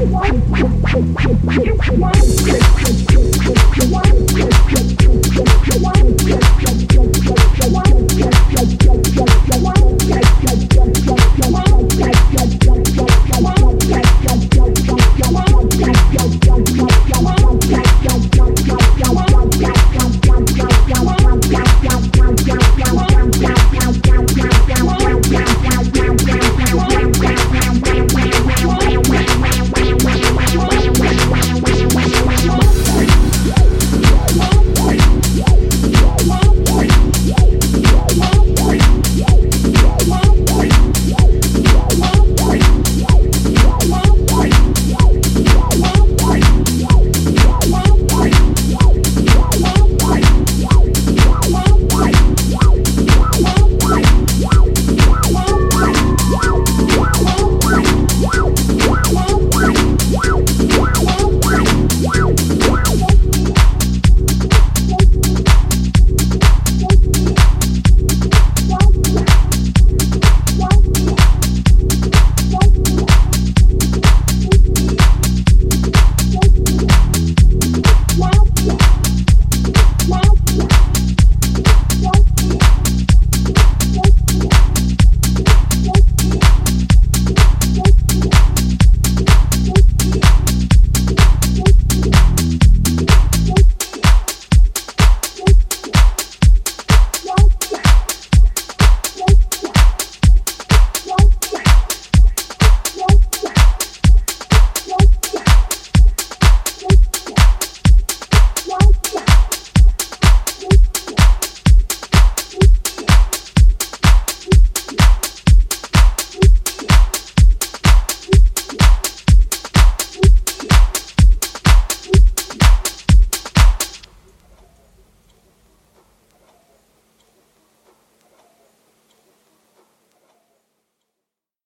One,